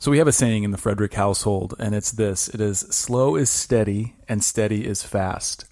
So we have a saying in the Frederick household, and it's this: it is slow is steady, and steady is fast.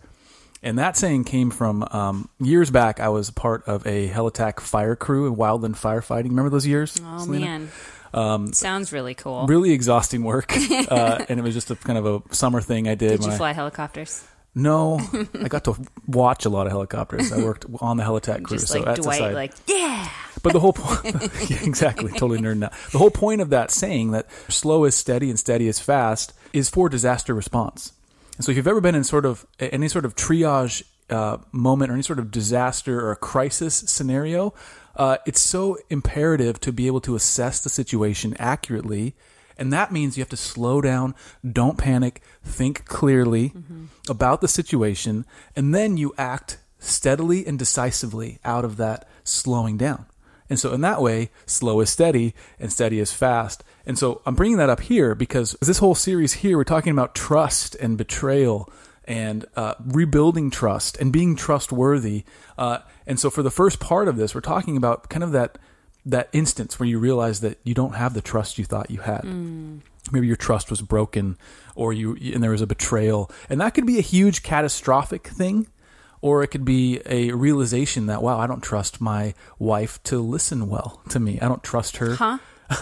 And that saying came from um, years back. I was part of a Helitack fire crew in wildland firefighting. Remember those years? Oh Selena? man, sounds really cool. Really exhausting work, uh, and it was just a kind of a summer thing I did. Did you I- fly helicopters? no, I got to watch a lot of helicopters. I worked on the Helitack crew, Just so like that's Dwight, like yeah. But the whole point, yeah, exactly, totally nerding out. The whole point of that saying that slow is steady and steady is fast is for disaster response. And so, if you've ever been in sort of any sort of triage uh, moment or any sort of disaster or a crisis scenario, uh, it's so imperative to be able to assess the situation accurately. And that means you have to slow down, don't panic, think clearly about the situation, and then you act steadily and decisively out of that slowing down. And so, in that way, slow is steady and steady is fast. And so, I'm bringing that up here because this whole series here, we're talking about trust and betrayal and uh, rebuilding trust and being trustworthy. Uh, and so, for the first part of this, we're talking about kind of that that instance where you realize that you don't have the trust you thought you had. Maybe your trust was broken, or you and there was a betrayal, and that could be a huge catastrophic thing or it could be a realization that wow i don't trust my wife to listen well to me. I don't trust her. Huh?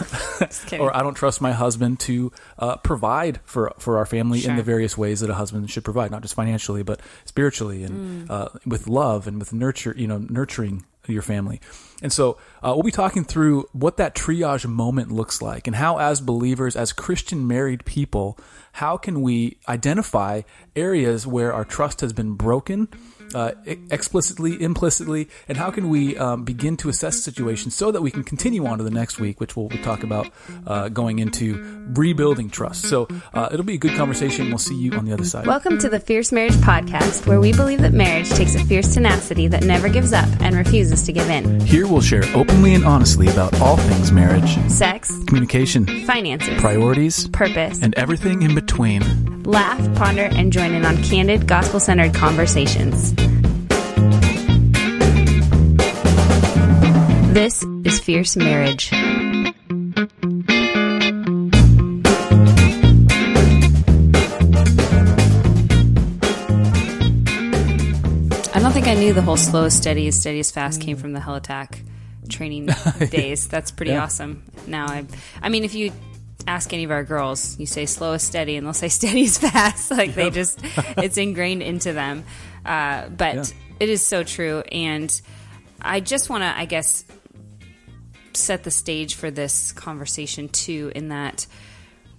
Or i don't trust my husband to uh, provide for for our family in the various ways that a husband should provide not just financially but spiritually and uh, with love and with nurture you know nurturing your family. And so uh, we'll be talking through what that triage moment looks like and how as believers as christian married people how can we identify areas where our trust has been broken uh, explicitly, implicitly, and how can we um, begin to assess the situation so that we can continue on to the next week, which we'll, we'll talk about uh, going into rebuilding trust. So uh, it'll be a good conversation. We'll see you on the other side. Welcome to the Fierce Marriage Podcast, where we believe that marriage takes a fierce tenacity that never gives up and refuses to give in. Here we'll share openly and honestly about all things marriage, Sex, communication, finances, priorities, purpose. and everything in between. Laugh, ponder, and join in on candid, gospel centered conversations. This is Fierce Marriage. I don't think I knew the whole slow, steady, steady as fast came from the Helitack training days. That's pretty Yeah. awesome. Now I, I mean, if you ask any of our girls, you say slow is steady, and they'll say steady is fast. Like they just, it's ingrained into them. Uh, but Yeah. it is so true, and I just want to, I guess, set the stage for this conversation too. In that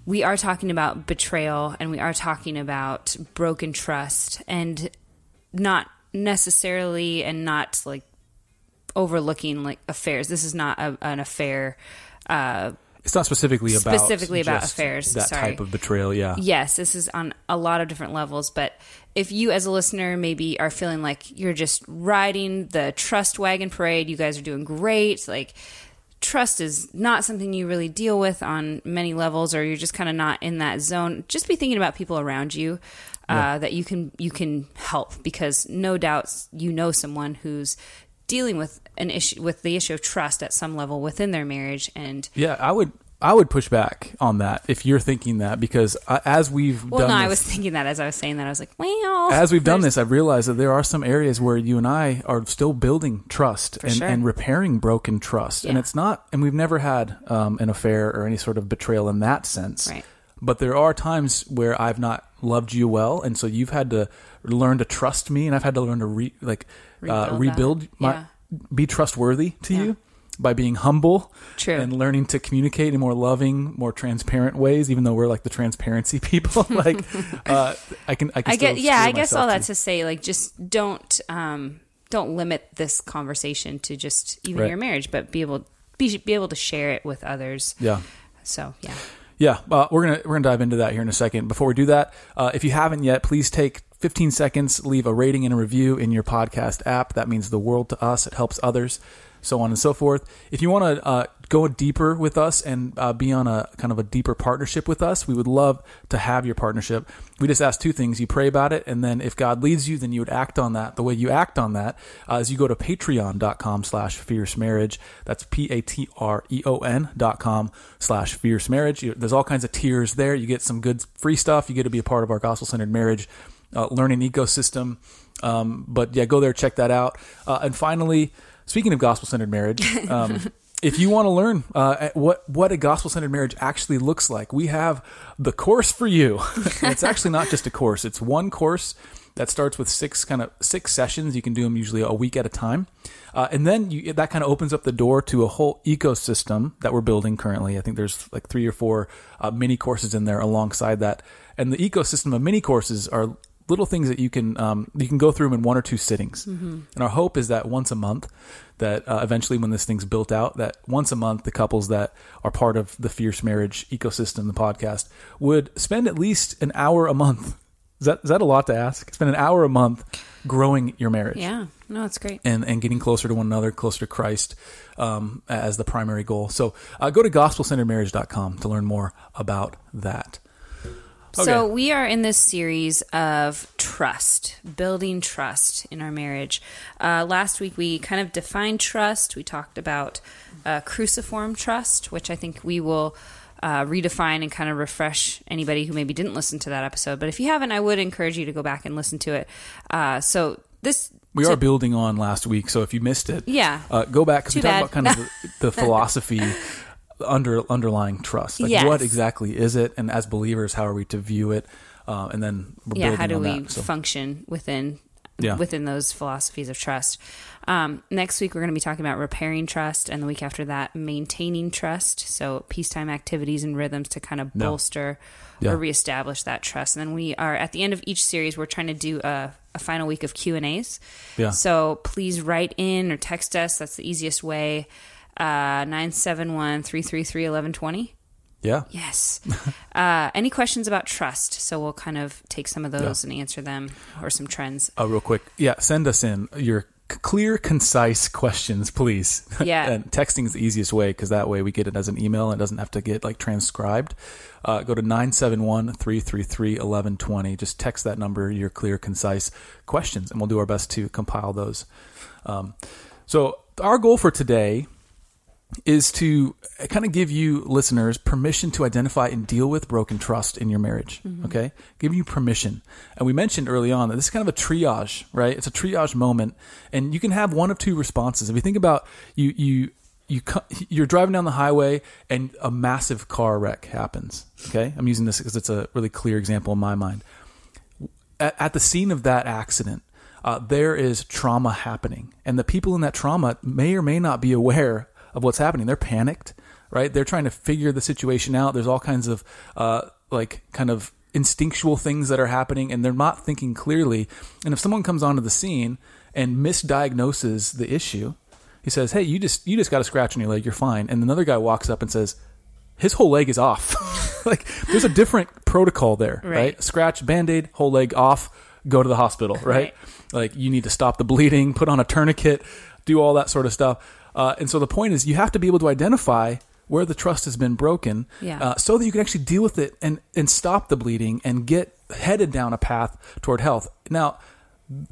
we are talking about betrayal, and we are talking about broken trust, and not necessarily and not like overlooking like affairs. This is not a, an affair. Uh, It's not specifically about Specifically about affairs, That sorry. type of betrayal. Yeah. yes, this is on a lot of different levels. But if you, as a listener, maybe are feeling like you're just riding the trust wagon parade, you guys are doing great. Like trust is not something you really deal with on many levels, or you're just kind of not in that zone. Just be thinking about people around you. Uh, that you can you can help because no doubt you know someone who's dealing with an issue with the issue of trust at some level within their marriage and Yeah, I would. I would push back on that if you're thinking that because uh, as we've well done no this, I was thinking that as I was saying that I was like well as we've done this, I've realized that there are some areas where you and I are still building trust and, sure. and repairing broken trust, and it's not. And we've never had um, an affair or any sort of betrayal in that sense. Right. But there are times where I've not loved you well, and so you've had to learn to trust me, and I've had to learn to re, like uh, Rebuild that. rebuild my Yeah. be trustworthy to Yeah. you by being humble True. and learning to communicate in more loving, more transparent ways. Even though we're like the transparency people, like uh, I can, I can. I get yeah I guess all that to- to say like just don't um don't limit this conversation to just even Right. your marriage but be able be, be able to share it with others Yeah. so yeah Yeah, uh, we're gonna we're gonna dive into that here in a second. Before we do that, uh, if you haven't yet, please take 15 seconds, leave a rating and a review in your podcast app. That means the world to us. It helps others. So on and so forth. If you want to uh, go deeper with us and uh, be on a kind of a deeper partnership with us, we would love to have your partnership. We just ask two things. You pray about it, and then if God leads you, then you would act on that. The way you act on that uh, is you go to patreon.com slash fierce marriage. That's P-A-T-R-E-O-N dot com slash fierce marriage. There's all kinds of tiers there. You get some good free stuff. You get to be a part of our gospel-centered marriage uh, learning ecosystem. Um, but yeah, go there, check that out. Uh, and finally, speaking of gospel centered marriage, um, if you want to learn uh, what what a gospel centered marriage actually looks like, we have the course for you. it's actually not just a course; it's one course that starts with six kind of six sessions. You can do them usually a week at a time, uh, and then you, that kind of opens up the door to a whole ecosystem that we're building currently. I think there's like three or four uh, mini courses in there alongside that, and the ecosystem of mini courses are little things that you can um, you can go through them in one or two sittings. And our hope is that once a month, that uh, eventually when this thing's built out, that once a month the couples that are part of the Fierce Marriage ecosystem, the podcast, would spend at least an hour a month. Is that is that a lot to ask? Spend an hour a month growing your marriage Yeah. No, it's great. and, and getting closer to one another, closer to Christ um, as the primary goal. So uh, go to gospelcenteredmarriage.com to learn more about that. So we are in this series of trust, building trust in our marriage. Uh, last week we kind of defined trust. We talked about uh, cruciform trust, which I think we will uh, redefine and kind of refresh anybody who maybe didn't listen to that episode. But if you haven't, I would encourage you to go back and listen to it. Uh, so this We are building on last week, so if you missed it, Yeah. uh, go back because we talked about kind of the, the philosophy under underlying trust. Like Yes. what exactly is it, and as believers, how are we to view it? Uh, and then yeah how do we that. So, function within Yeah. within those philosophies of trust um, next week we're going to be talking about repairing trust and the week after that maintaining trust so peacetime activities and rhythms to kind of Yeah. bolster Yeah. or reestablish that trust and then we are at the end of each series we're trying to do a, a final week of q and a's Yeah. so please write in or text us that's the easiest way uh, 971-333-1120 yeah, Yes. uh, any questions about trust? So we'll kind of take some of those and answer them or some trends. uh, real quick, yeah, send us in your clear, concise questions, please. Yeah. and texting is the easiest way because that way we get it as an email and it doesn't have to get like transcribed. Uh, go to 971-333-1120. Just text that number, your clear, concise questions, and we'll do our best to compile those. Um, so our goal for today is to kind of give you listeners permission to identify and deal with broken trust in your marriage. Okay, give you permission. And we mentioned early on that this is kind of a triage, right? It's a triage moment, and you can have one of two responses. If you think about you, you. you you're driving down the highway and a massive car wreck happens. Okay, I'm using this because it's a really clear example in my mind at, at the scene of that accident, uh, there is trauma happening, and the people in that trauma may or may not be aware of what's happening. They're panicked, right? They're trying to figure the situation out. There's all kinds of uh, like kind of instinctual things that are happening, and they're not thinking clearly. And if someone comes onto the scene and misdiagnoses the issue, he says, "Hey, you just you just got a scratch on your leg. You're fine." And another guy walks up and says, his whole leg is off. like there's a different protocol there, right? Right. Scratch, band-aid, whole leg off, go to the hospital, right? Right. Like you need to stop the bleeding, put on a tourniquet, do all that sort of stuff. Uh, and so the point is you have to be able to identify where the trust has been broken Yeah. uh, so that you can actually deal with it and, and stop the bleeding and get headed down a path toward health. Now,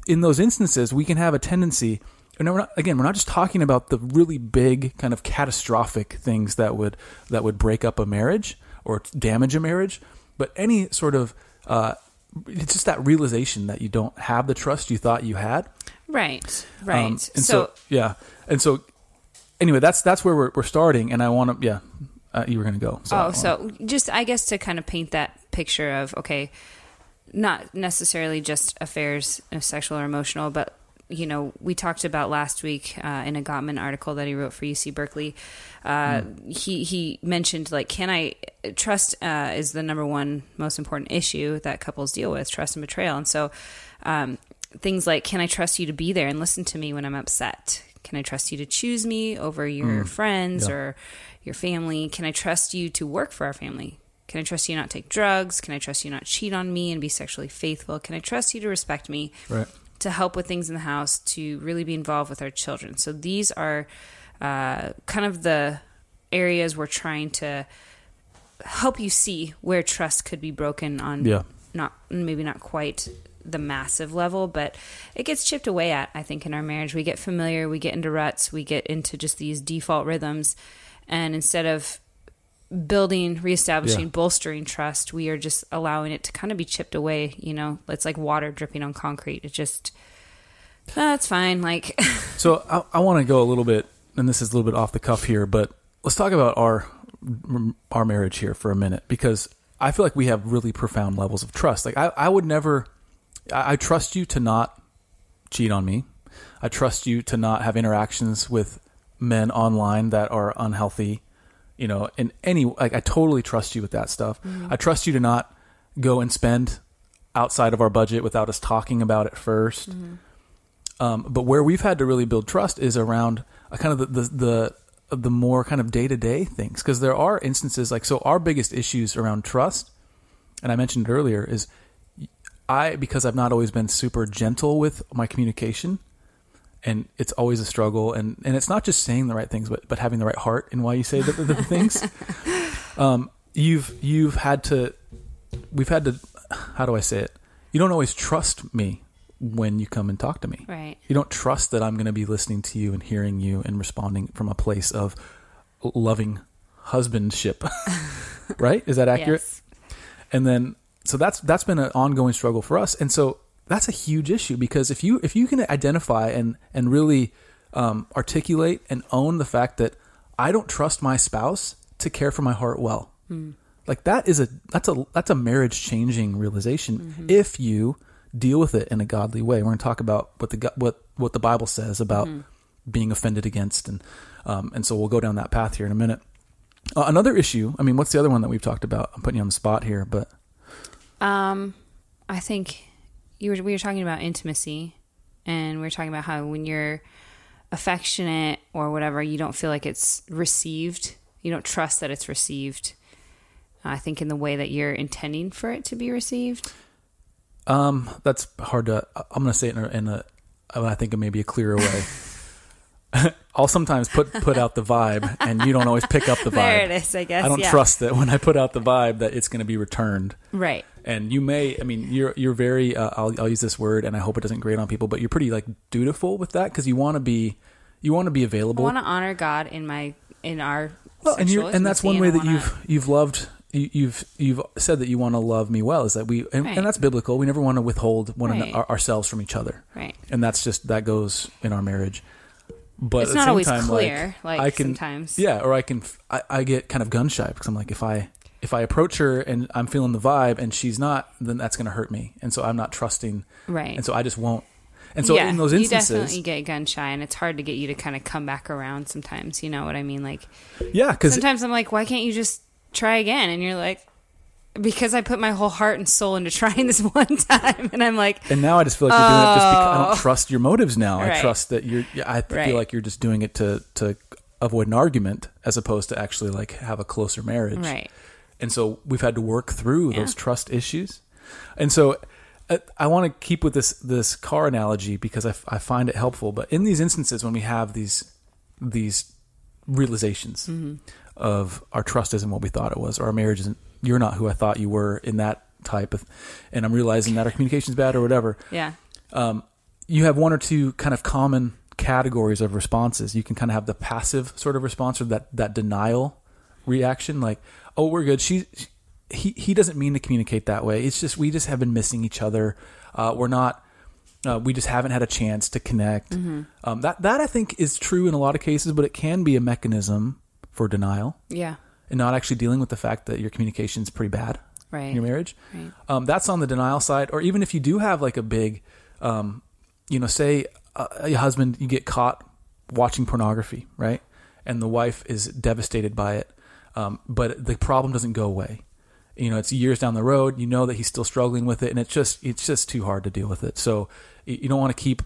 in those instances, we can have a tendency. And we're not, again, we're not just talking about the really big, kind of catastrophic things that would that would break up a marriage or damage a marriage, but any sort of uh, it's just that realization that you don't have the trust you thought you had. Right. Right. Um, and so, so, yeah, and so anyway, that's that's where we're, we're starting, and I want to yeah, uh, you were going to go. So oh, so just I guess to kind of paint that picture of okay, not necessarily just affairs, uh, sexual or emotional, but you know, we talked about last week uh, in a Gottman article that he wrote for UC Berkeley. Uh, He he mentioned like, can I trust uh, is the number one most important issue that couples deal with, trust and betrayal, and so um, things like, can I trust you to be there and listen to me when I'm upset? Can I trust you to choose me over your friends Yeah. or your family? Can I trust you to work for our family? Can I trust you not take drugs? Can I trust you not cheat on me and be sexually faithful? Can I trust you to respect me? right. to help with things in the house, to really be involved with our children. So these are uh, kind of the areas we're trying to help you see where trust could be broken on Yeah. not maybe not quite the massive level, but it gets chipped away at, I think, in our marriage. We get familiar, we get into ruts, we get into just these default rhythms. And instead of building, reestablishing, Yeah. bolstering trust, we are just allowing it to kind of be chipped away. You know, it's like water dripping on concrete. It just, ah, that's fine. Like, So I, I want to go a little bit, and this is a little bit off the cuff here, but let's talk about our our marriage here for a minute because I feel like we have really profound levels of trust. Like I, I would never, I, I trust you to not cheat on me. I trust you to not have interactions with men online that are unhealthy. You know, in any like I totally trust you with that stuff. Mm-hmm. I trust you to not go and spend outside of our budget without us talking about it 1st mm-hmm. um, but where we've had to really build trust is around a kind of the the the, the more kind of day to day things because there are instances like so our biggest issues around trust, and I mentioned it earlier is I because I've not always been super gentle with my communication, and it's always a struggle and and it's not just saying the right things but but having the right heart in why you say the, the, the things. Um, you've you've had to we've had to how do I say it? You don't always trust me when you come and talk to me. right. You don't trust that I'm going to be listening to you and hearing you and responding from a place of loving husbandship. right? Is that accurate? Yes. And then so that's that's been an ongoing struggle for us. And so that's a huge issue because if you if you can identify and and really um, articulate and own the fact that I don't trust my spouse to care for my heart well. Like that is a that's a that's a marriage changing realization if you deal with it in a godly way. We're going to talk about what the what what the Bible says about being offended against, and um, and so we'll go down that path here in a minute. Uh, another issue. I mean, what's the other one that we've talked about? I'm putting you on the spot here, but Um, I think you were we were talking about intimacy, and we were talking about how when you're affectionate or whatever, you don't feel like it's received. You don't trust that it's received. I think in the way that you're intending for it to be received. um, that's hard to. I'm going to say it in a, in a I think it may be a clearer way. I'll sometimes put put out the vibe, and you don't always pick up the vibe. There it is. I guess. I don't yeah. trust that when I put out the vibe that it's going to be returned. Right. And you may i mean you're you're very uh, I'll, I'll use this word and i hope it doesn't grate on people but you're pretty like dutiful with that because you want to be you want to be available. I want to honor God in my in our well, and you and that's one way that wanna- you've you've loved you, you've you've said that you want to love me well is that we and, Right. and that's biblical we never want to withhold one Right. our, ourselves from each other right. and that's just that goes in our marriage but It's not always time, clear, like, I can, sometimes. yeah or i can I, I get kind of gun shy because i'm like if i if i approach her and i'm feeling the vibe and she's not then that's going to hurt me and so i'm not trusting Right. and so I just won't. And so yeah, in those you instances, definitely get gun shy, and it's hard to get you to kind of come back around. Sometimes, you know what I mean? Like yeah, because sometimes I'm like, why can't you just try again? And you're like, because I put my whole heart and soul into trying this one time, and I'm like, and now I just feel like you're doing it just because I Oh. don't trust your motives now. I trust that you're. I feel Right. like you're just doing it to to avoid an argument as opposed to actually like have a closer marriage. right, And so we've had to work through Yeah. those trust issues. And so uh, I want to keep with this this car analogy because I, I find it helpful. But in these instances, when we have these these realizations Mm-hmm. of our trust isn't what we thought it was, or our marriage isn't, you're not who I thought you were in that type of, and I'm realizing that our communication's bad or whatever. yeah, Um, you have one or two kind of common categories of responses. You can kind of have the passive sort of response or that, that denial reaction, like, oh, we're good. She, he, he doesn't mean to communicate that way. It's just, we just have been missing each other. Uh, we're not, uh, we just haven't had a chance to connect. Um, that, that I think is true in a lot of cases, but it can be a mechanism for denial yeah, and not actually dealing with the fact that your communication is pretty bad right, in your marriage. right, Um, that's on the denial side, or even if you do have like a big, um, you know, say uh, a husband, you get caught watching pornography, right? And the wife is devastated by it, um, but the problem doesn't go away. You know, it's years down the road. You know that he's still struggling with it, and it's just it's just too hard to deal with it. So you don't want to keep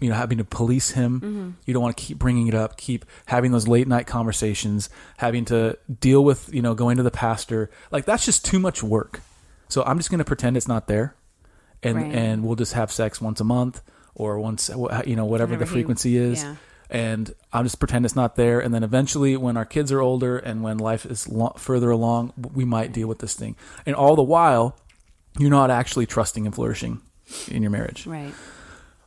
you know having to police him you don't want to keep bringing it up keep having those late night conversations having to deal with you know going to the pastor like that's just too much work so i'm just going to pretend it's not there and Right. and we'll just have sex once a month or once you know whatever Whenever the he- frequency is yeah. And I'll just pretend it's not there. And then eventually, when our kids are older and when life is lo- further along, we might deal with this thing. And all the while, you're not actually trusting and flourishing in your marriage. Right.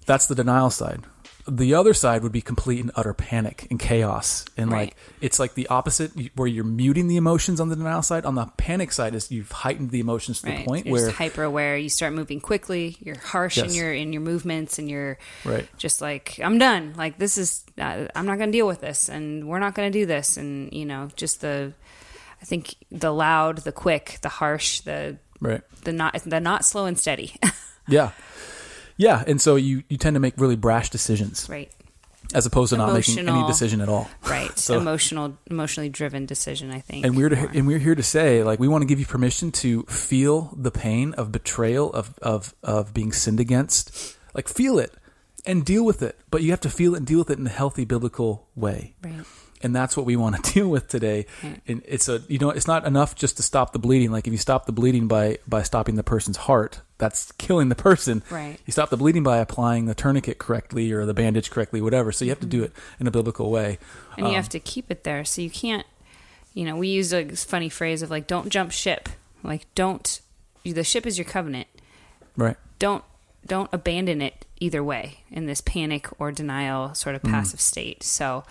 That's the denial side. The other side would be complete and utter panic and chaos. And Right. like, it's like the opposite where you're muting the emotions on the denial side. On the panic side is you've heightened the emotions to the Right. point you're where, hyper aware. You start moving quickly. You're harsh in your in your movements, and you're Right. just like I'm done. Like this is uh, I'm not going to deal with this, and we're not going to do this. And you know, just the I think the loud, the quick, the harsh, the right. the not the not slow and steady. Yeah. Yeah. And so you, you tend to make really brash decisions right. as opposed to not making any decision at all. Right. So- emotional emotionally driven decision. I think. And we're to, and we're here to say, like, we want to give you permission to feel the pain of betrayal, of of of being sinned against. Like, feel it and deal with it, but you have to feel it and deal with it in a healthy biblical way. right. And that's what we want to deal with today. Right. And it's a you know, it's not enough just to stop the bleeding. Like, if you stop the bleeding by by stopping the person's heart, that's killing the person. Right. You stop the bleeding by applying the tourniquet correctly or the bandage correctly, whatever. So you have to do it in a biblical way. and you Um, have to keep it there so you can't you know we use a funny phrase of like don't jump ship like don't the ship is your covenant Right. don't don't abandon it either way in this panic or denial sort of Mm. passive state so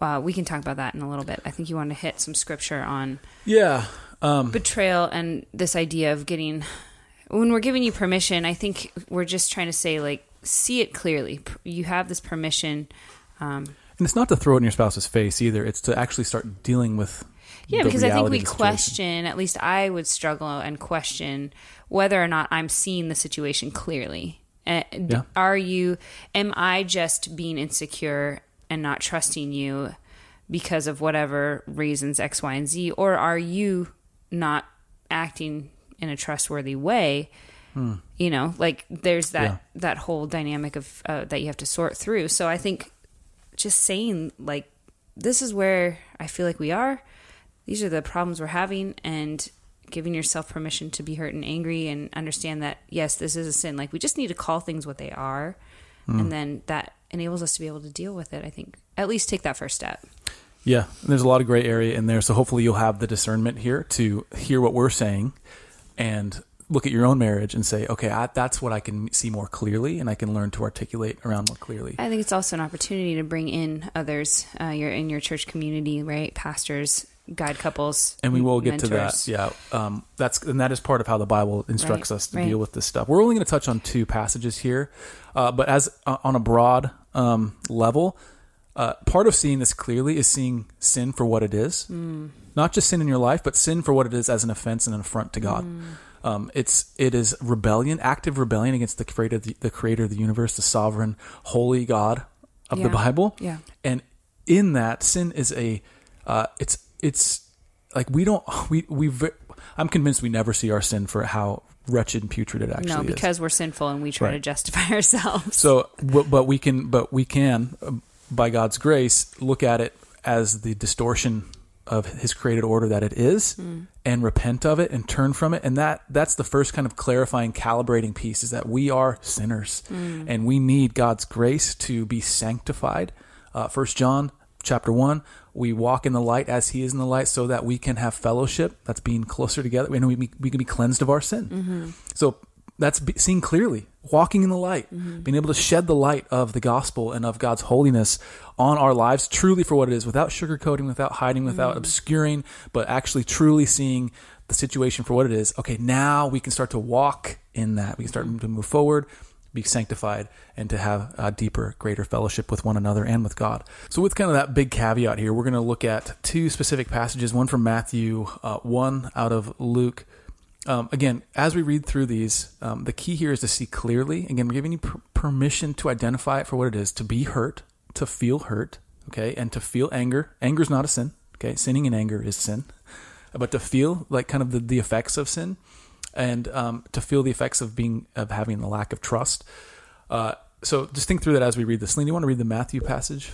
uh, we can talk about that in a little bit i think you want to hit some scripture on Yeah. Um, betrayal and this idea of getting when we're giving you permission i think we're just trying to say like see it clearly you have this permission um, And it's not to throw it in your spouse's face either. It's to actually start dealing with. Yeah, because I think we of the situation. question, at least I would struggle and question whether or not I'm seeing the situation clearly. Uh, Yeah. Are you, am I just being insecure and not trusting you because of whatever reasons X, Y, and Z? Or are you not acting in a trustworthy way? You know, like there's that, Hmm. Yeah. that whole dynamic of uh, that you have to sort through. So I think just saying like this is where I feel like we are. These are the problems we're having, and giving yourself permission to be hurt and angry, and understand that yes, this is a sin. Like we just need to call things what they are, Hmm. and then that enables us to be able to deal with it. I think at least take that first step. Yeah, and there's a lot of gray area in there. So hopefully you'll have the discernment here to hear what we're saying and look at your own marriage and say, okay, I, that's what I can see more clearly, and I can learn to articulate around more clearly. I think it's also an opportunity to bring in others. Uh, you're in your church community, right? Pastors, guide couples, and we will get mentors. to that. Yeah, um, that's and that is part of how the Bible instructs Right, us to right. deal with this stuff. We're only going to touch on two passages here, uh, but as uh, on a broad um, level, uh, part of seeing this clearly is seeing sin for what it is. Hmm. not just sin in your life, but sin for what it is as an offense and an affront to God. Hmm. Um, it's it is rebellion, active rebellion against the creator, the, the creator of the universe, the sovereign, holy God of the Bible. Yeah. And in that, sin is a uh, it's it's like we don't we we I'm convinced we never see our sin for how wretched and putrid it actually is. No, is. because we're sinful and we try to justify ourselves. So, but, but we can, but we can, uh, by God's grace, look at it as the distortion of His created order that it is, and repent of it and turn from it. And that that's the first kind of clarifying, calibrating piece is that we are sinners, and we need God's grace to be sanctified. Uh, First John chapter one. We walk in the light as He is in the light, so that we can have fellowship. That's being closer together, and we we can be cleansed of our sin. Mm-hmm. So that's seen clearly, walking in the light, mm-hmm. being able to shed the light of the gospel and of God's holiness on our lives truly for what it is, without sugarcoating, without hiding, without mm-hmm. obscuring, but actually truly seeing the situation for what it is. Okay, now we can start to walk in that. We can start to move forward, be sanctified, and to have a deeper, greater fellowship with one another and with God. So, with kind of that big caveat here, we're going to look at two specific passages one from Matthew, uh, one out of Luke. Um, again, as we read through these, um, the key here is to see clearly. Again, we're giving you per- permission to identify it for what it is to be hurt, to feel hurt, okay, and to feel anger. Anger is not a sin, okay? Sinning in anger is sin. But to feel like kind of the, the effects of sin and um, to feel the effects of being, of having the lack of trust. Uh, so just think through that as we read this. Lynn, do you want to read the Matthew passage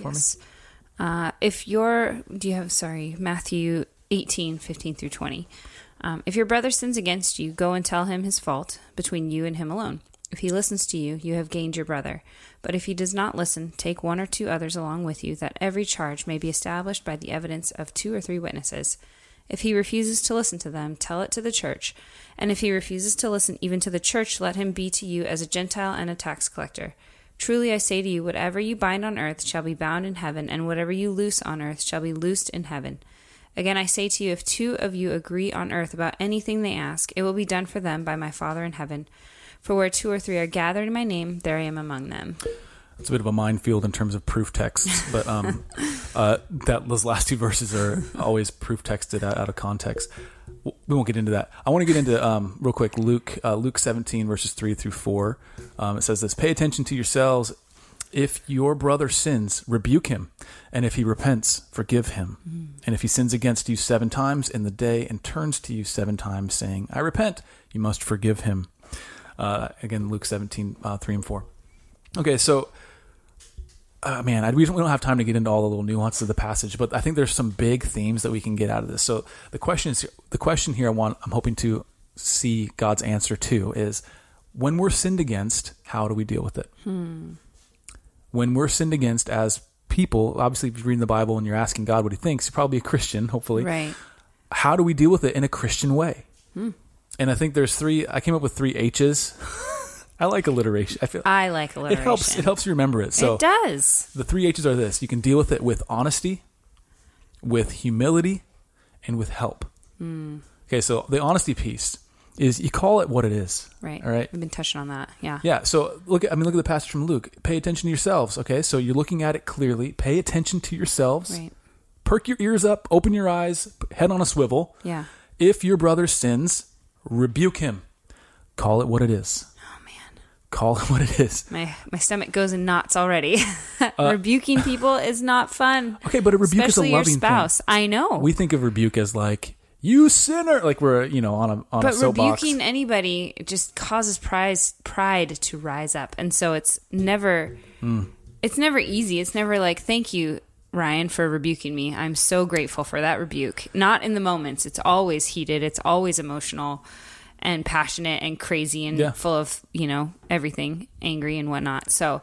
for me? yes. Uh, if your do you have sorry Matthew 18, 15 through 20. Um, if your brother sins against you, go and tell him his fault between you and him alone. If he listens to you, you have gained your brother. But if he does not listen, take one or two others along with you, that every charge may be established by the evidence of two or three witnesses. If he refuses to listen to them, tell it to the church. And if he refuses to listen even to the church, let him be to you as a Gentile and a tax collector. Truly I say to you, whatever you bind on earth shall be bound in heaven, and whatever you loose on earth shall be loosed in heaven. Again, I say to you, if two of you agree on earth about anything they ask, it will be done for them by my Father in heaven. For where two or three are gathered in my name, there I am among them. It's a bit of a minefield in terms of proof texts, but um, uh, that those last two verses are always proof texted out, out of context. We won't get into that. I want to get into um, real quick Luke uh, Luke 17 verses three through four. Um, it says this: Pay attention to yourselves. If your brother sins, rebuke him, and if he repents, forgive him. And if he sins against you seven times in the day and turns to you seven times, saying, "I repent," you must forgive him. Uh, again, Luke 17, uh, 3 and 4. Okay, so, uh, man, I, we, don't, we don't have time to get into all the little nuances of the passage, but I think there's some big themes that we can get out of this. So the question is, the question here I want, I'm hoping to see God's answer to is, when we're sinned against, how do we deal with it? When we're sinned against as people, obviously, if you're reading the Bible and you're asking God what He thinks, you're probably a Christian, hopefully Right. how do we deal with it in a Christian way? And I think there's three. I came up with three H's. I like alliteration. I feel I like alliteration. it helps. It helps you remember it. So it does. the three H's are this: you can deal with it with honesty, with humility, and with help. Hmm. Okay, so the honesty piece is you call it what it is. Right. All right. We've been touching on that. Yeah. Yeah. So look. At, I mean, look at the passage from Luke. Pay attention to yourselves. Okay. So you're looking at it clearly. Pay attention to yourselves. Right. Perk your ears up. Open your eyes. Head on a swivel. Yeah. If your brother sins, rebuke him. Call it what it is. Call it what it is. My my stomach goes in knots already. Rebuking people is not fun. Uh, Okay, but a rebuke Especially is a your loving spouse. I know. We think of rebuke as like you sinner, like we're you know on a on a but soapbox. rebuking anybody just causes pride pride to rise up and so it's never Hmm. it's never easy it's never like thank you ryan for rebuking me i'm so grateful for that rebuke not in the moments it's always heated it's always emotional and passionate and crazy and Yeah. full of you know everything angry and whatnot so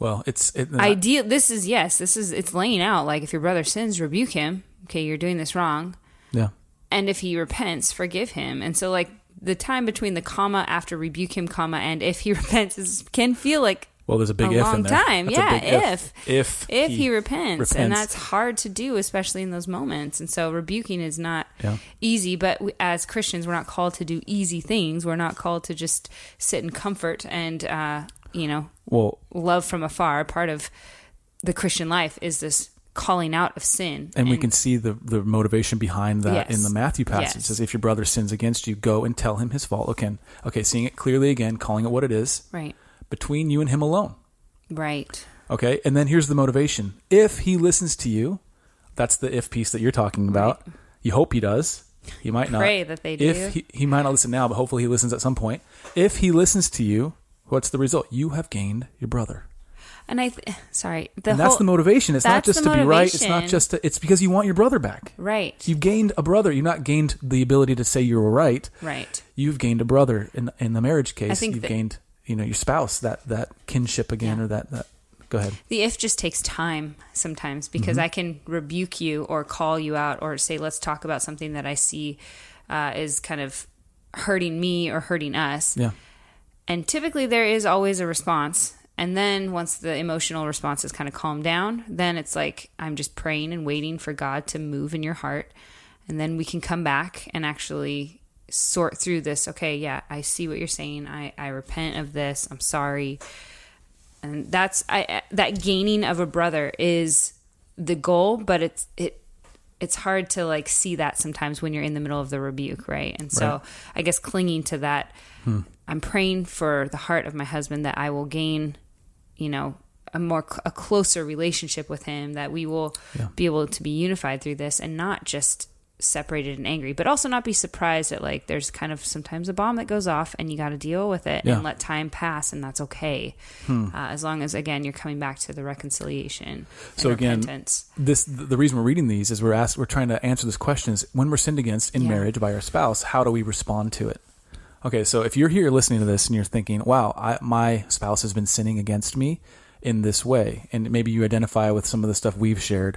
well, it's it, uh, ideal this is yes this is it's laying out like if your brother sins rebuke him okay you're doing this wrong yeah. and if he repents, forgive him. And so, like the time between the comma after rebuke him, comma, and if he repents is, can feel like Well, there's a big a if long in there. time. That's a yeah, big if if if he, repents, and that's hard to do, especially in those moments. And so, rebuking is not Yeah. easy. But we, as Christians, we're not called to do easy things. We're not called to just sit in comfort and uh, you know well, love from afar. Part of the Christian life is this calling out of sin, and we can see the the motivation behind that Yes. in the Matthew passage. It says, "If your brother sins against you, go and tell him his fault." Okay, okay, seeing it clearly again, calling it what it is, right, between you and him alone. right, Okay, and then here's the motivation. If he listens to you, that's the if piece that you're talking about. You hope he does. He might not. Pray that they do. If he, he might not listen now, but hopefully he listens at some point. If he listens to you, what's the result? You have gained your brother. and I th- sorry the and whole, that's the motivation. It's not just to be right. It's not just to, it's because you want your brother back. right, You've gained a brother. You've not gained the ability to say you were right. right. You've gained a brother in in the marriage case. I think You've that- gained you know your spouse that that kinship again Yeah. or that that. Go ahead. The if just takes time sometimes because Mm-hmm. I can rebuke you or call you out or say, let's talk about something that I see uh, is kind of hurting me or hurting us. Yeah. And typically there is always a response. And then once the emotional response is kind of calmed down, then it's like I'm just praying and waiting for God to move in your heart. And then we can come back and actually sort through this. Okay, yeah, I see what you're saying. I, I repent of this. I'm sorry. And that's I that gaining of a brother is the goal, but it's it it's hard to like see that sometimes when you're in the middle of the rebuke, right? And so Right. I guess clinging to that, Hmm. I'm praying for the heart of my husband that I will gain, you know, a more a closer relationship with him, that we will Yeah. be able to be unified through this and not just separated and angry, but also not be surprised that like there's kind of sometimes a bomb that goes off and you got to deal with it Yeah. and let time pass and that's okay, uh, as long as again you're coming back to the reconciliation. So again, repentance. this the reason we're reading these is we're asked we're trying to answer this question is when we're sinned against in Yeah. marriage by our spouse how do we respond to it Okay, so if you're here listening to this and you're thinking, "Wow, I, my spouse has been sinning against me in this way," and maybe you identify with some of the stuff we've shared,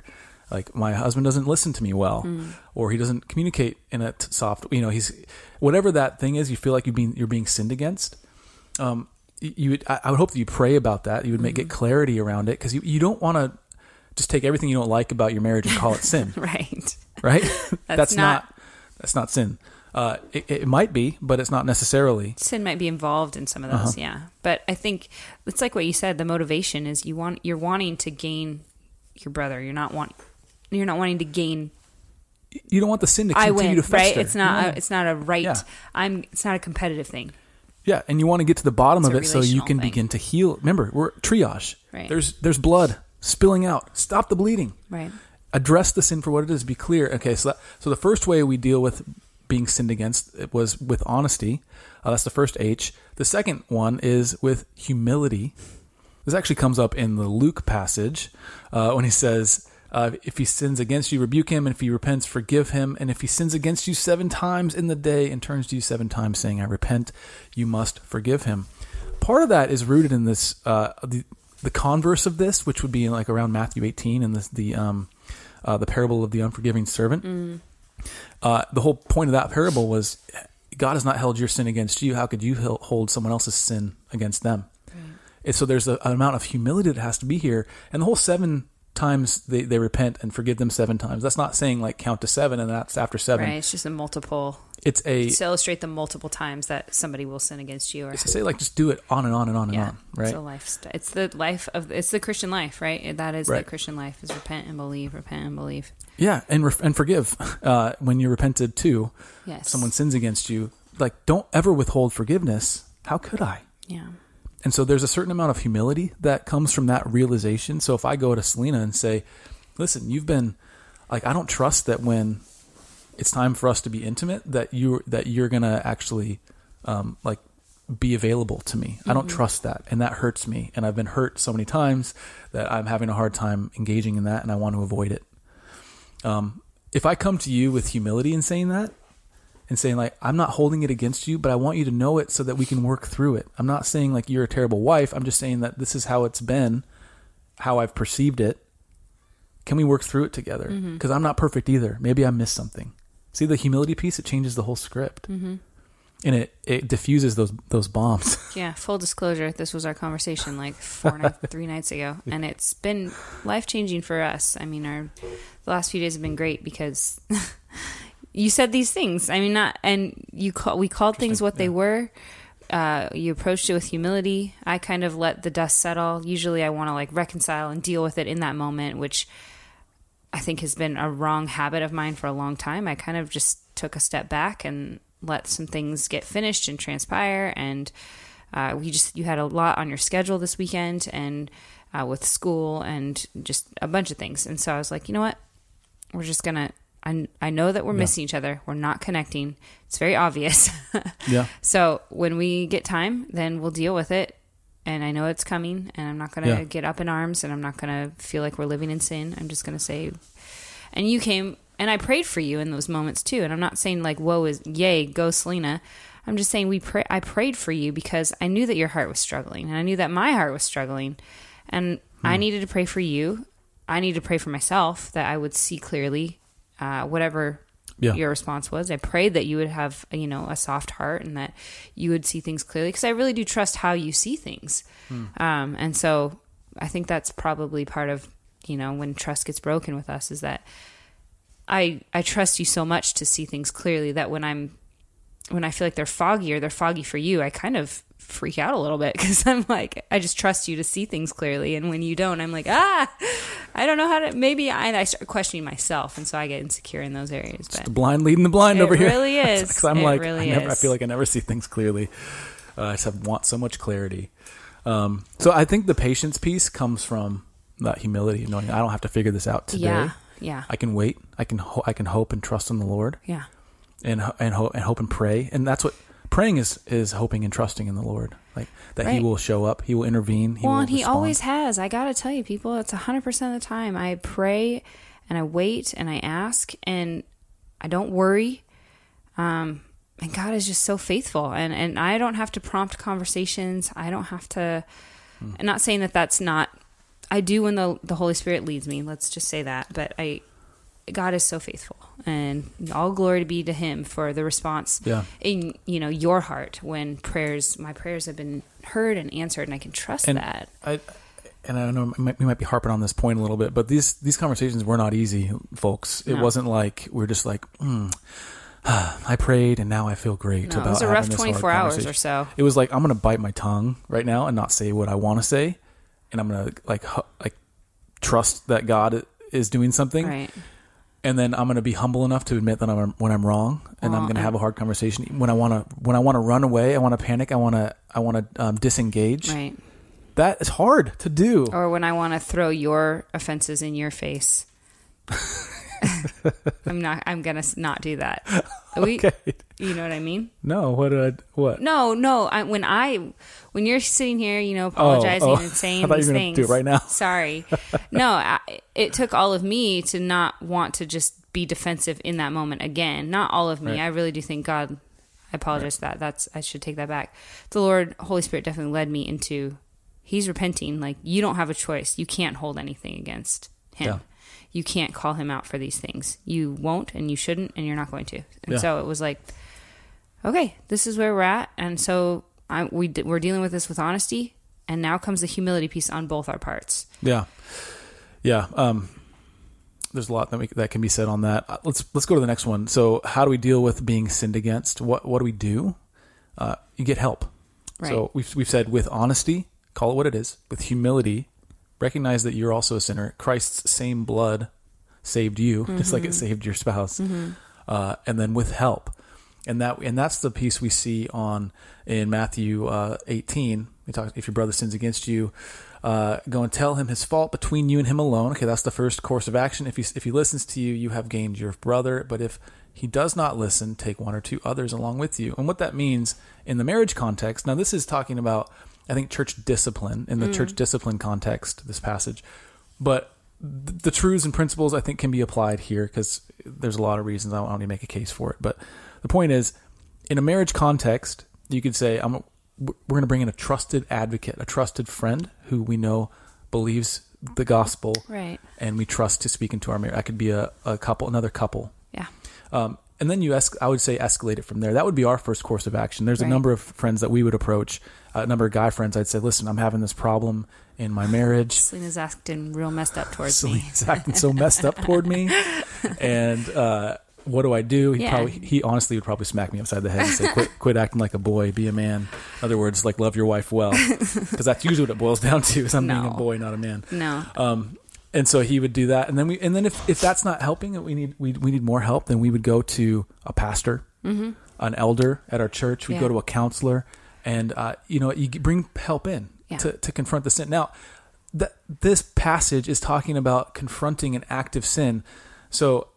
like my husband doesn't listen to me well, or he doesn't communicate in a t- soft, you know, he's whatever that thing is. You feel like you're being you're being sinned against. Um, you would, I would hope that you pray about that. You would make get clarity around it because you, you don't want to just take everything you don't like about your marriage and call it sin Right. right? that's not- not, that's not sin. Uh, it, it might be, but it's not necessarily. sin might be involved in some of Uh-huh. those yeah but i think it's like what you said the motivation is you want you're wanting to gain your brother you're not want you're not wanting to gain You don't want the sin to i continue win to right fester. it's not a, it's not a right Yeah. i'm it's not a competitive thing yeah, and you want to get to the bottom It's of it so you can thing. begin to heal. Remember, we're triage. Right. There's there's blood spilling out. Stop the bleeding. right Address the sin for what it is. Be clear. Okay, so that, so the first way we deal with being sinned against it was with honesty. Uh, that's the first H. The second one is with humility. This actually comes up in the Luke passage uh, when he says, uh, "If he sins against you, rebuke him, and if he repents, forgive him. And if he sins against you seven times in the day and turns to you seven times, saying, I repent, you must forgive him." Part of that is rooted in this uh, the the converse of this, which would be like around Matthew 18 and the the um, uh, the parable of the unforgiving servant. Uh, the whole point of that parable was God has not held your sin against you. How could you hold someone else's sin against them? And so there's a, an amount of humility that has to be here. And the whole seven times they, they repent and forgive them seven times. That's not saying like count to seven and that's after seven. right it's just a multiple It's a to illustrate the multiple times that somebody will sin against you or to say like just do it on and on and on and on, right? it's a lifestyle it's the life of it's the christian life right that is Right. the christian life is repent and believe repent and believe yeah, and ref- and forgive uh, when you repented too. yes Someone sins against you. Like don't ever withhold forgiveness. How could I? yeah And so there's a certain amount of humility that comes from that realization. So if I go to Selena and say, "Listen, you've been like I don't trust that when it's time for us to be intimate that you that you're going to actually um like be available to me. I don't trust that and that hurts me and I've been hurt so many times that I'm having a hard time engaging in that and I want to avoid it. Um if I come to you with humility in saying that, and saying like I'm not holding it against you, but I want you to know it so that we can work through it. I'm not saying like you're a terrible wife. I'm just saying that this is how it's been, how I've perceived it. Can we work through it together? Because I'm not perfect either. Maybe I missed something. See the humility piece? It changes the whole script, mm-hmm. and it it diffuses those those bombs. Yeah, full disclosure, this was our conversation like four nights, three nights ago, and it's been life changing for us. I mean, our the last few days have been great because you said these things. I mean, not and you call we called things what they were. Uh, you approached it with humility. I kind of let the dust settle. Usually, I want to like reconcile and deal with it in that moment, which I think has been a wrong habit of mine for a long time. I kind of just took a step back and let some things get finished and transpire. And uh, we just you had a lot on your schedule this weekend, and uh, with school and just a bunch of things. And so I was like, you know what, we're just gonna. I I know that we're missing each other. We're not connecting. It's very obvious. yeah, So when we get time, then we'll deal with it. And I know it's coming, and I'm not going to Yeah. get up in arms, and I'm not going to feel like we're living in sin. I'm just going to say, and you came, and I prayed for you in those moments too. And I'm not saying like, "Woe is yay, go Selena." I'm just saying we pray. I prayed for you because I knew that your heart was struggling, and I knew that my heart was struggling, and I hmm. needed to pray for you. I needed to pray for myself that I would see clearly, uh, whatever Yeah. your response was. I prayed that you would have, you know, a soft heart and that you would see things clearly because I really do trust how you see things. Um, and so I think that's probably part of, you know, when trust gets broken with us is that I I trust you so much to see things clearly that when I'm when I feel like they're foggy or they're foggy for you, I kind of freak out a little bit because I'm like, I just trust you to see things clearly. And when you don't, I'm like, ah, I don't know how to, maybe I, I start questioning myself. And so I get insecure in those areas. But the blind leading the blind over here. really is. Because I'm It like, really I, never, I feel like I never see things clearly. Uh, I just have, want so much clarity. Um, so I think the patience piece comes from that humility, knowing I don't have to figure this out today. yeah, yeah, I can wait. I can ho- I can hope and trust in the Lord, yeah. And and hope and hope and pray. And that's what praying is is hoping and trusting in the Lord, like that He will show up, He will intervene. He well, will and he respond. always has. I got to tell you, people, it's 100% of the time. I pray and I wait and I ask and I don't worry. Um, and God is just so faithful, and and I don't have to prompt conversations. I don't have to. I'm not saying that that's not. I do when the the Holy Spirit leads me. Let's just say that. But I, God is so faithful, and all glory be to Him for the response Yeah. in you know your heart when prayers, my prayers have been heard and answered, and I can trust And that. I and I don't know we might, we might be harping on this point a little bit, but these these conversations were not easy, folks. It No. wasn't like we're just like, mm, I prayed and now I feel great No, it about was a rough 24 hours or so. It was like I'm gonna bite my tongue right now and not say what I want to say, and I'm gonna like hu- like trust that God is doing something, Right. And then I'm gonna be humble enough to admit that I'm when I'm wrong, and I'm gonna have a hard conversation. When I want to when I want to run away, I want to panic, I want to I want to um, disengage. Right. That is hard to do. Or when I want to throw your offenses in your face. I'm not. I'm gonna not do that. We, Okay. You know what I mean? No, what did I, what? No, no. I, when I, when you're sitting here, you know, oh, apologizing oh. and saying I thought you these things. do it right now. Sorry. No, I, it took all of me to not want to just be defensive in that moment again. Not all of me. Right. I really do think God. I apologize for that. That's I should take that back. The Lord, Holy Spirit, definitely led me into. He's repenting. Like you don't have a choice. You can't hold anything against him. Yeah. You can't call him out for these things. You won't, and you shouldn't, and you're not going to. And Yeah. so it was like, okay, this is where we're at, and so I, we we're dealing with this with honesty, and now comes the humility piece on both our parts. Yeah, yeah. Um, there's a lot that we, that can be said on that. Uh, Let's let's go to the next one. So, how do we deal with being sinned against? What what do we do? Uh, you get help. Right. So we've we've said with honesty, call it what it is. With humility, recognize that you're also a sinner. Christ's same blood saved you, just like it saved your spouse. Uh, and then with help, and that and that's the piece we see on in Matthew uh, 18. We talk if your brother sins against you, uh, go and tell him his fault between you and him alone. Okay, that's the first course of action. If he if he listens to you, you have gained your brother. But if he does not listen, take one or two others along with you. And what that means in the marriage context. Now, this is talking about I think church discipline in the church discipline context. This passage, but th- the truths and principles I think can be applied here because there's a lot of reasons I don't need to make a case for it. But the point is, in a marriage context, you could say, "I'm we're going to bring in a trusted advocate, a trusted friend who we know believes the gospel, Right. and we trust to speak into our marriage." That could be a, a couple, another couple, Yeah. um, and then you esc- I would say escalate it from there. That would be our first course of action. There's a number of friends that we would approach, a number of guy friends. I'd say, listen, I'm having this problem in my marriage. Selena's acting real messed up towards me. Celine's acting so messed up toward me, and uh, what do I do? He Yeah. probably, he honestly would probably smack me upside the head and say, quit, quit acting like a boy, be a man. In other words, like love your wife well, because that's usually what it boils down to: is I'm being a boy, not a man. No. Um, and so he would do that, and then we, and then if, if that's not helping, and we need we, we need more help, then we would go to a pastor, an elder at our church. We'd go Mm-hmm. To a counselor, and uh, you know, you bring help in Yeah. to to confront the sin. Now, that this passage is talking about confronting an active sin, so.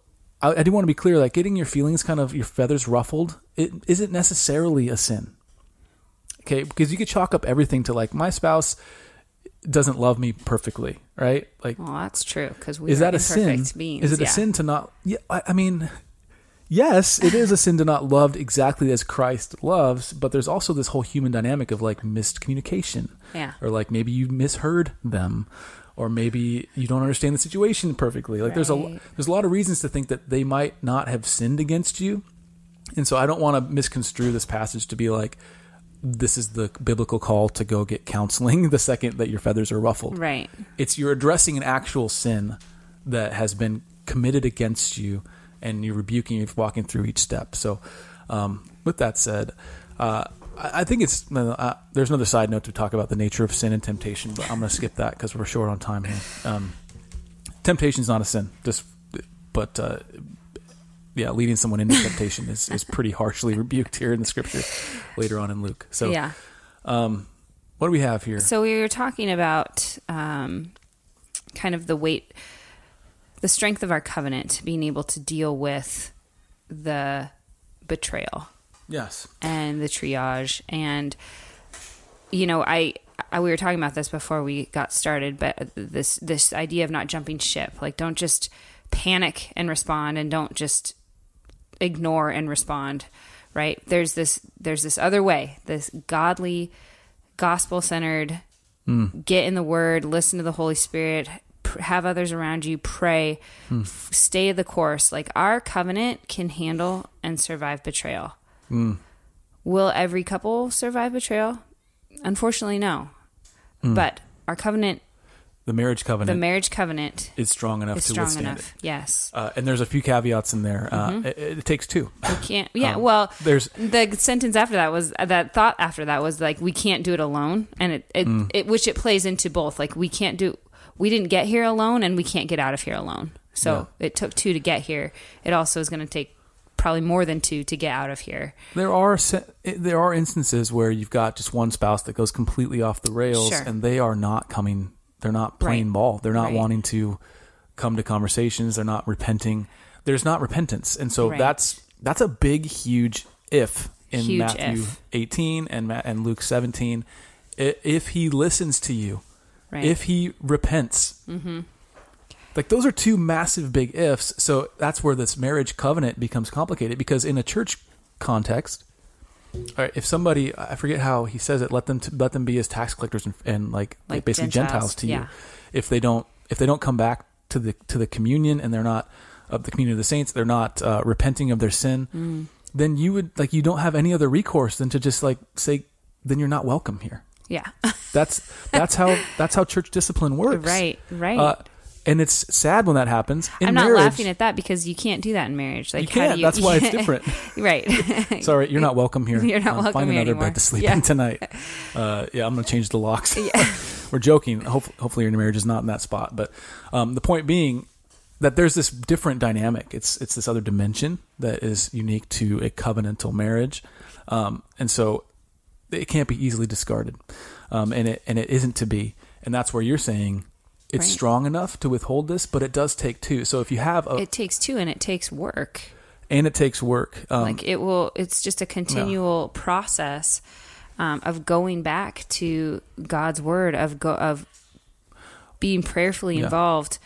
I, I do want to be clear, like getting your feelings kind of your feathers ruffled, it isn't necessarily a sin. Okay, because you could chalk up everything to like my spouse doesn't love me perfectly, right? Like Well, that's true because we is are that a sin? beings. Is it yeah. a sin to not? Yeah, I, I mean, yes, it is a sin to not love exactly as Christ loves, but there's also this whole human dynamic of like missed communication, Yeah. or like maybe you misheard them, or maybe you don't understand the situation perfectly. Like there's a there's a lot of reasons to think that they might not have sinned against you, and so I don't want to misconstrue this passage to be like. This is the biblical call to go get counseling the second that your feathers are ruffled. Right. it's you're addressing an actual sin that has been committed against you and you're rebuking you're walking through each step. So um, with that said uh, I, I think it's uh, there's another side note to talk about the nature of sin and temptation but i'm going to skip that because we're short on time here. Um, temptation is not a sin. Just but uh, yeah leading someone into temptation is, is pretty harshly rebuked here in the scripture later on in luke. So yeah. what do we have here? So we were talking about um, kind of the weight, the strength of our covenant, being able to deal with the betrayal yes. and the triage. And you know I, I we were talking about this before we got started but this this idea of not jumping ship like don't just panic and respond and don't just ignore and respond right? There's this there's this other way, this godly, gospel centered. Hmm. Get in the Word, listen to the Holy Spirit, pr- have others around you, pray, hmm. f- stay the course. Like our covenant can handle and survive betrayal. Hmm. Will every couple survive betrayal? Unfortunately, no. But our covenant, The marriage covenant. the marriage covenant, is strong enough is to strong withstand enough. Yes. Uh, and there's a few caveats in there. Uh, it, it takes two. We can't. Yeah. Um, well, there's- the sentence after that was that thought after that was like we can't do it alone, and it it, Mm. it which it plays into both. Like we can't do. We didn't get here alone, and we can't get out of here alone. So it took two to get here. It also is going to take probably more than two to get out of here. There are there are instances where you've got just one spouse that goes completely off the rails, Sure. and they are not coming. They're not playing Right. ball. They're not Right. wanting to come to conversations. They're not repenting. There's not repentance, and so Right. that's that's a big, huge if in Huge Matthew if. 18 and Ma- and Luke 17. If he listens to you, Right. if he repents. Mm-hmm. Like those are two massive big ifs. So that's where this marriage covenant becomes complicated because in a church context, all right, if somebody I forget how he says it, let them to, let them be as tax collectors and, and like, Like basically Gentiles, Gentiles, to yeah. you. If they don't if they don't come back to the to the communion and they're not of the communion of the saints, they're not uh, repenting of their sin, Mm. then you would like you don't have any other recourse than to just like say then you're not welcome here. yeah. That's that's how that's how church discipline works. right. Right. Uh, and it's sad when that happens. In I'm not marriage, laughing at that because you can't do that in marriage. Like You can't. do you, That's why it's different. right. Sorry, you're not welcome here. You're not welcome Find another anymore. bed to sleep Yeah. in tonight. Uh, yeah, I'm going to change the locks. Yeah. We're joking. Hope, hopefully, your marriage is not in that spot. But um, the point being that there's this different dynamic. It's it's this other dimension that is unique to a covenantal marriage, um, and so it can't be easily discarded, um, and it and it isn't to be. And that's where you're saying it's Right. strong enough to withhold this, but it does take two. So if you have a it takes two, and it takes work. and it takes work, um, like it will it's just a continual process um, of going back to god's word of go of being prayerfully Yeah. involved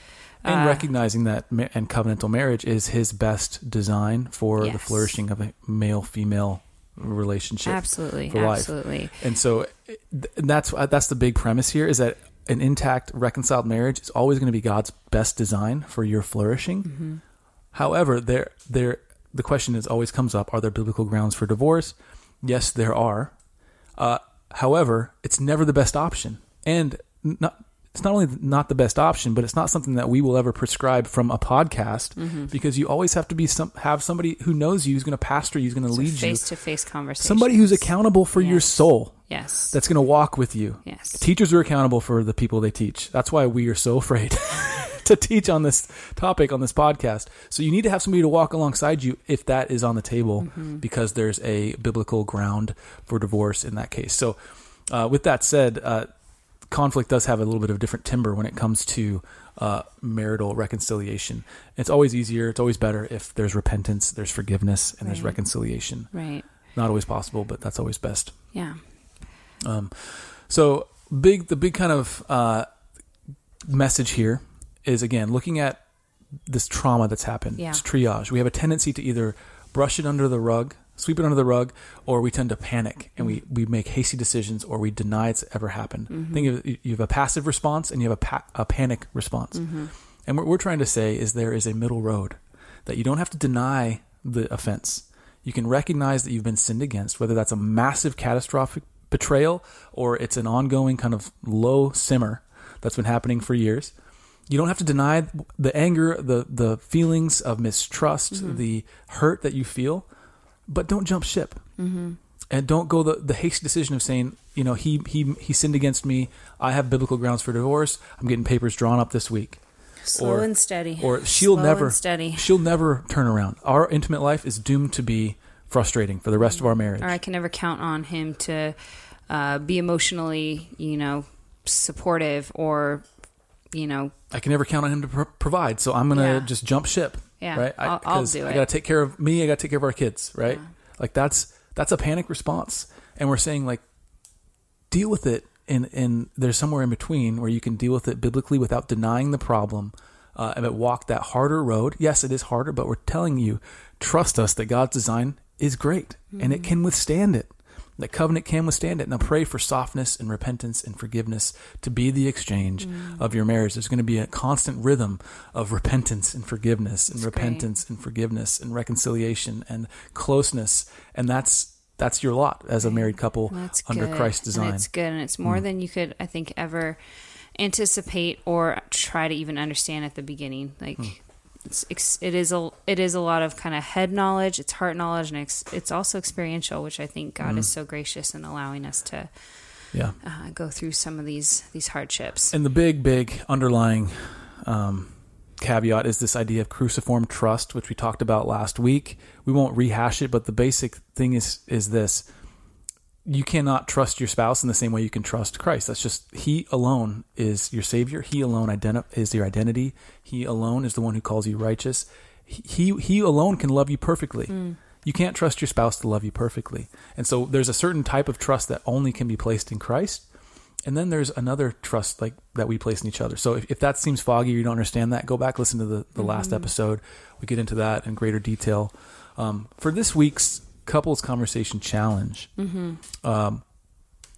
and Uh, recognizing that ma- and covenantal marriage is his best design for the flourishing of a male female relationship absolutely absolutely and so th- that's uh, that's the big premise here is that an intact reconciled marriage is always going to be God's best design for your flourishing. Mm-hmm. however there there the question is always comes up are there biblical grounds for divorce? Yes there are. Uh, however it's never the best option. And not it's not only not the best option, but it's not something that we will ever prescribe from a podcast Mm-hmm. because you always have to be some have somebody who knows you, who's going to pastor you, who's going to lead you, face to face conversation somebody who's accountable for your soul yes that's going to walk with you. Yes. Teachers are accountable for the people they teach. That's why we are so afraid to teach on this topic on this podcast. So you need to have somebody to walk alongside you if that is on the table Mm-hmm. because there's a biblical ground for divorce in that case. So uh, with that said, uh, conflict does have a little bit of different timber when it comes to uh, marital reconciliation. It's always easier, it's always better if there's repentance, there's forgiveness, and there's reconciliation. right Not always possible, but that's always best. yeah Um, so big, the big kind of uh, message here is again looking at this trauma that's happened. Yeah. It's triage. We have a tendency to either brush it under the rug, sweep it under the rug, or we tend to panic and we, we make hasty decisions or we deny it's ever happened. Mm-hmm. Think of you have a passive response and you have a, pa- a panic response. Mm-hmm. And what we're trying to say is there is a middle road that you don't have to deny the offense. You can recognize that you've been sinned against, whether that's a massive catastrophic betrayal or it's an ongoing kind of low simmer that's been happening for years. You don't have to deny the anger, the the feelings of mistrust, mm-hmm. the hurt that you feel, but don't jump ship. Mm-hmm. And don't go the, the hasty decision of saying, you know, he he he sinned against me. I have biblical grounds for divorce. I'm getting papers drawn up this week slow Or- and steady or she'll Slow never and steady she'll never turn around. Our intimate life is doomed to be frustrating for the rest of our marriage. or I can never count on him to uh, be emotionally, you know, supportive or, you know, I can never count on him to pro- provide, so I'm gonna Yeah. just jump ship. Yeah, right. I'll- I'll 'cause do I gotta take care of me. I gotta take care of our kids. Right. Like that's that's a panic response, and we're saying like deal with it, and and there's somewhere in between where you can deal with it biblically without denying the problem, uh, and walk that harder road. Yes, it is harder, but we're telling you, trust us that God's design is great and it can withstand it. That covenant can withstand it. Now pray for softness and repentance and forgiveness to be the exchange of your marriage. There's going to be a constant rhythm of repentance and forgiveness and That's repentance and forgiveness and reconciliation and closeness. And that's that's your lot as a married couple That's under good. Christ's design. It's good, and it's more than you could, I think, ever anticipate or try to even understand at the beginning. Like, Hmm. It's, it's a it is a lot of kind of head knowledge, it's heart knowledge, and it's, it's also experiential, which I think God Hmm. is so gracious in allowing us to yeah. uh, go through some of these these hardships. And the big, big underlying um, caveat is this idea of cruciform trust, which we talked about last week. We won't rehash it, but the basic thing is is this: you cannot trust your spouse in the same way you can trust Christ. That's just He alone is your Savior. He alone identi- is your identity. He alone is the one who calls you righteous. He He alone can love you perfectly. You can't trust your spouse to love you perfectly, and so there's a certain type of trust that only can be placed in Christ. And then there's another trust like that we place in each other. So if, if that seems foggy or you don't understand that, go back listen to the, the last episode. We get into that in greater detail. Um, for this week's couples conversation challenge, um,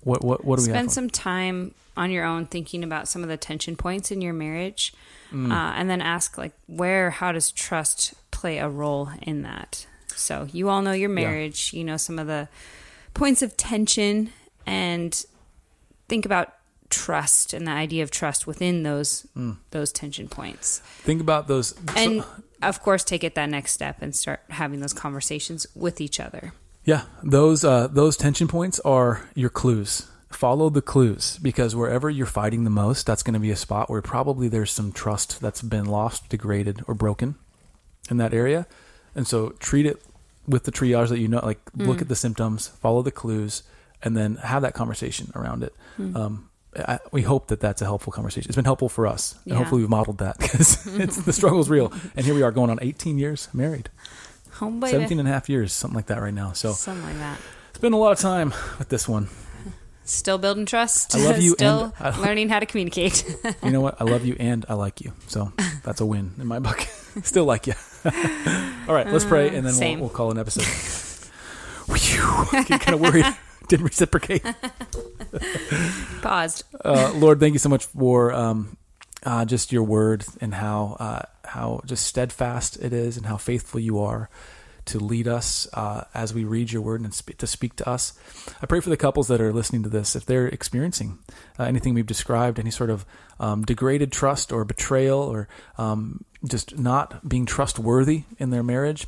what what what do we Spend some time on your own thinking about some of the tension points in your marriage, Mm. uh, and then ask like where how does trust play a role in that. So you all know your marriage, you know some of the points of tension, and think about trust and the idea of trust within those Mm. those tension points, Think about those. and so- of course take it that next step and start having those conversations with each other. yeah, those uh, those tension points are your clues. Follow the clues because wherever you're fighting the most, that's going to be a spot where probably there's some trust that's been lost, degraded, or broken in that area. And so treat it with the triage that you know, like look at the symptoms, follow the clues, and then have that conversation around it. Um, I, we hope that that's a helpful conversation. It's been helpful for us, and Yeah. hopefully we've modeled that because it's, the struggle's real. And here we are going on 18 years married, Home 17 and a half years, something like that right now. So Something like that. spend a lot of time with this one. Still building trust. I love you Still I- learning how to communicate. You know what? I love you and I like you. So that's a win in my book. Still like you. All right, let's pray and then we'll, we'll call an episode. Whew, Get kind of worried. Didn't reciprocate. Paused. Uh, Lord, thank you so much for um, uh, just your word and how uh, how just steadfast it is and how faithful you are to lead us uh, as we read your word and sp- to speak to us. I pray for the couples that are listening to this if they're experiencing uh, anything we've described, any sort of um, degraded trust or betrayal or um, just not being trustworthy in their marriage.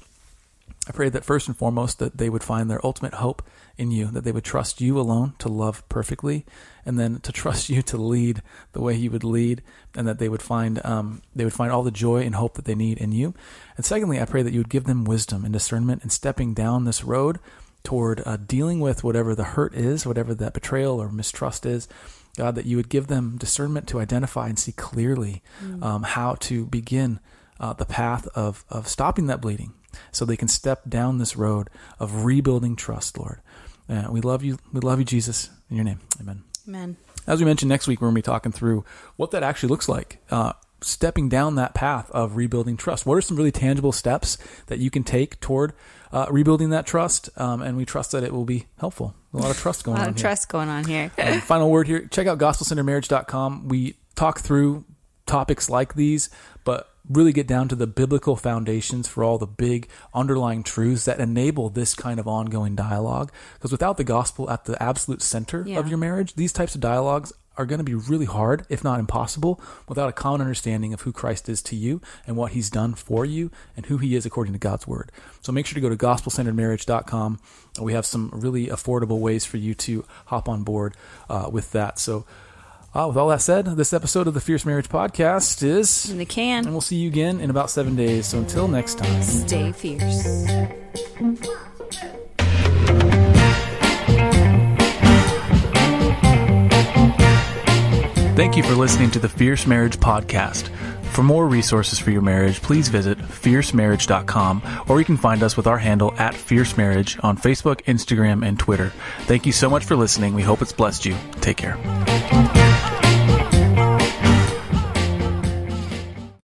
I pray that first and foremost that they would find their ultimate hope in you, that they would trust you alone to love perfectly, and then to trust you to lead the way you would lead, and that they would find um, they would find all the joy and hope that they need in you. And secondly, I pray that you would give them wisdom and discernment in stepping down this road toward uh, dealing with whatever the hurt is, whatever that betrayal or mistrust is. God, that you would give them discernment to identify and see clearly um, how to begin uh, the path of, of stopping that bleeding so they can step down this road of rebuilding trust, Lord. Uh, we love you. We love you, Jesus. In your name, amen. Amen. As we mentioned next week, we're going to be talking through what that actually looks like. Uh, stepping down that path of rebuilding trust. What are some really tangible steps that you can take toward uh, rebuilding that trust? Um, and we trust that it will be helpful. A lot of trust A going lot on of here. trust going on here. Um, final word here check out gospelcentermarriage.com. We talk through topics like these, but really get down to the biblical foundations for all the big underlying truths that enable this kind of ongoing dialogue. Because without the gospel at the absolute center Yeah. of your marriage, these types of dialogues are going to be really hard, if not impossible, without a common understanding of who Christ is to you and what he's done for you and who he is according to God's word. So make sure to go to gospelcenteredmarriage.com. We have some really affordable ways for you to hop on board uh, with that. So, uh, with all that said, this episode of the Fierce Marriage Podcast is, In the can. and we'll see you again in about seven days. So until next time. Stay fierce. Thank you for listening to the Fierce Marriage Podcast. For more resources for your marriage, please visit fiercemarriage.com or you can find us with our handle at Fierce Marriage on Facebook, Instagram, and Twitter. Thank you so much for listening. We hope it's blessed you. Take care.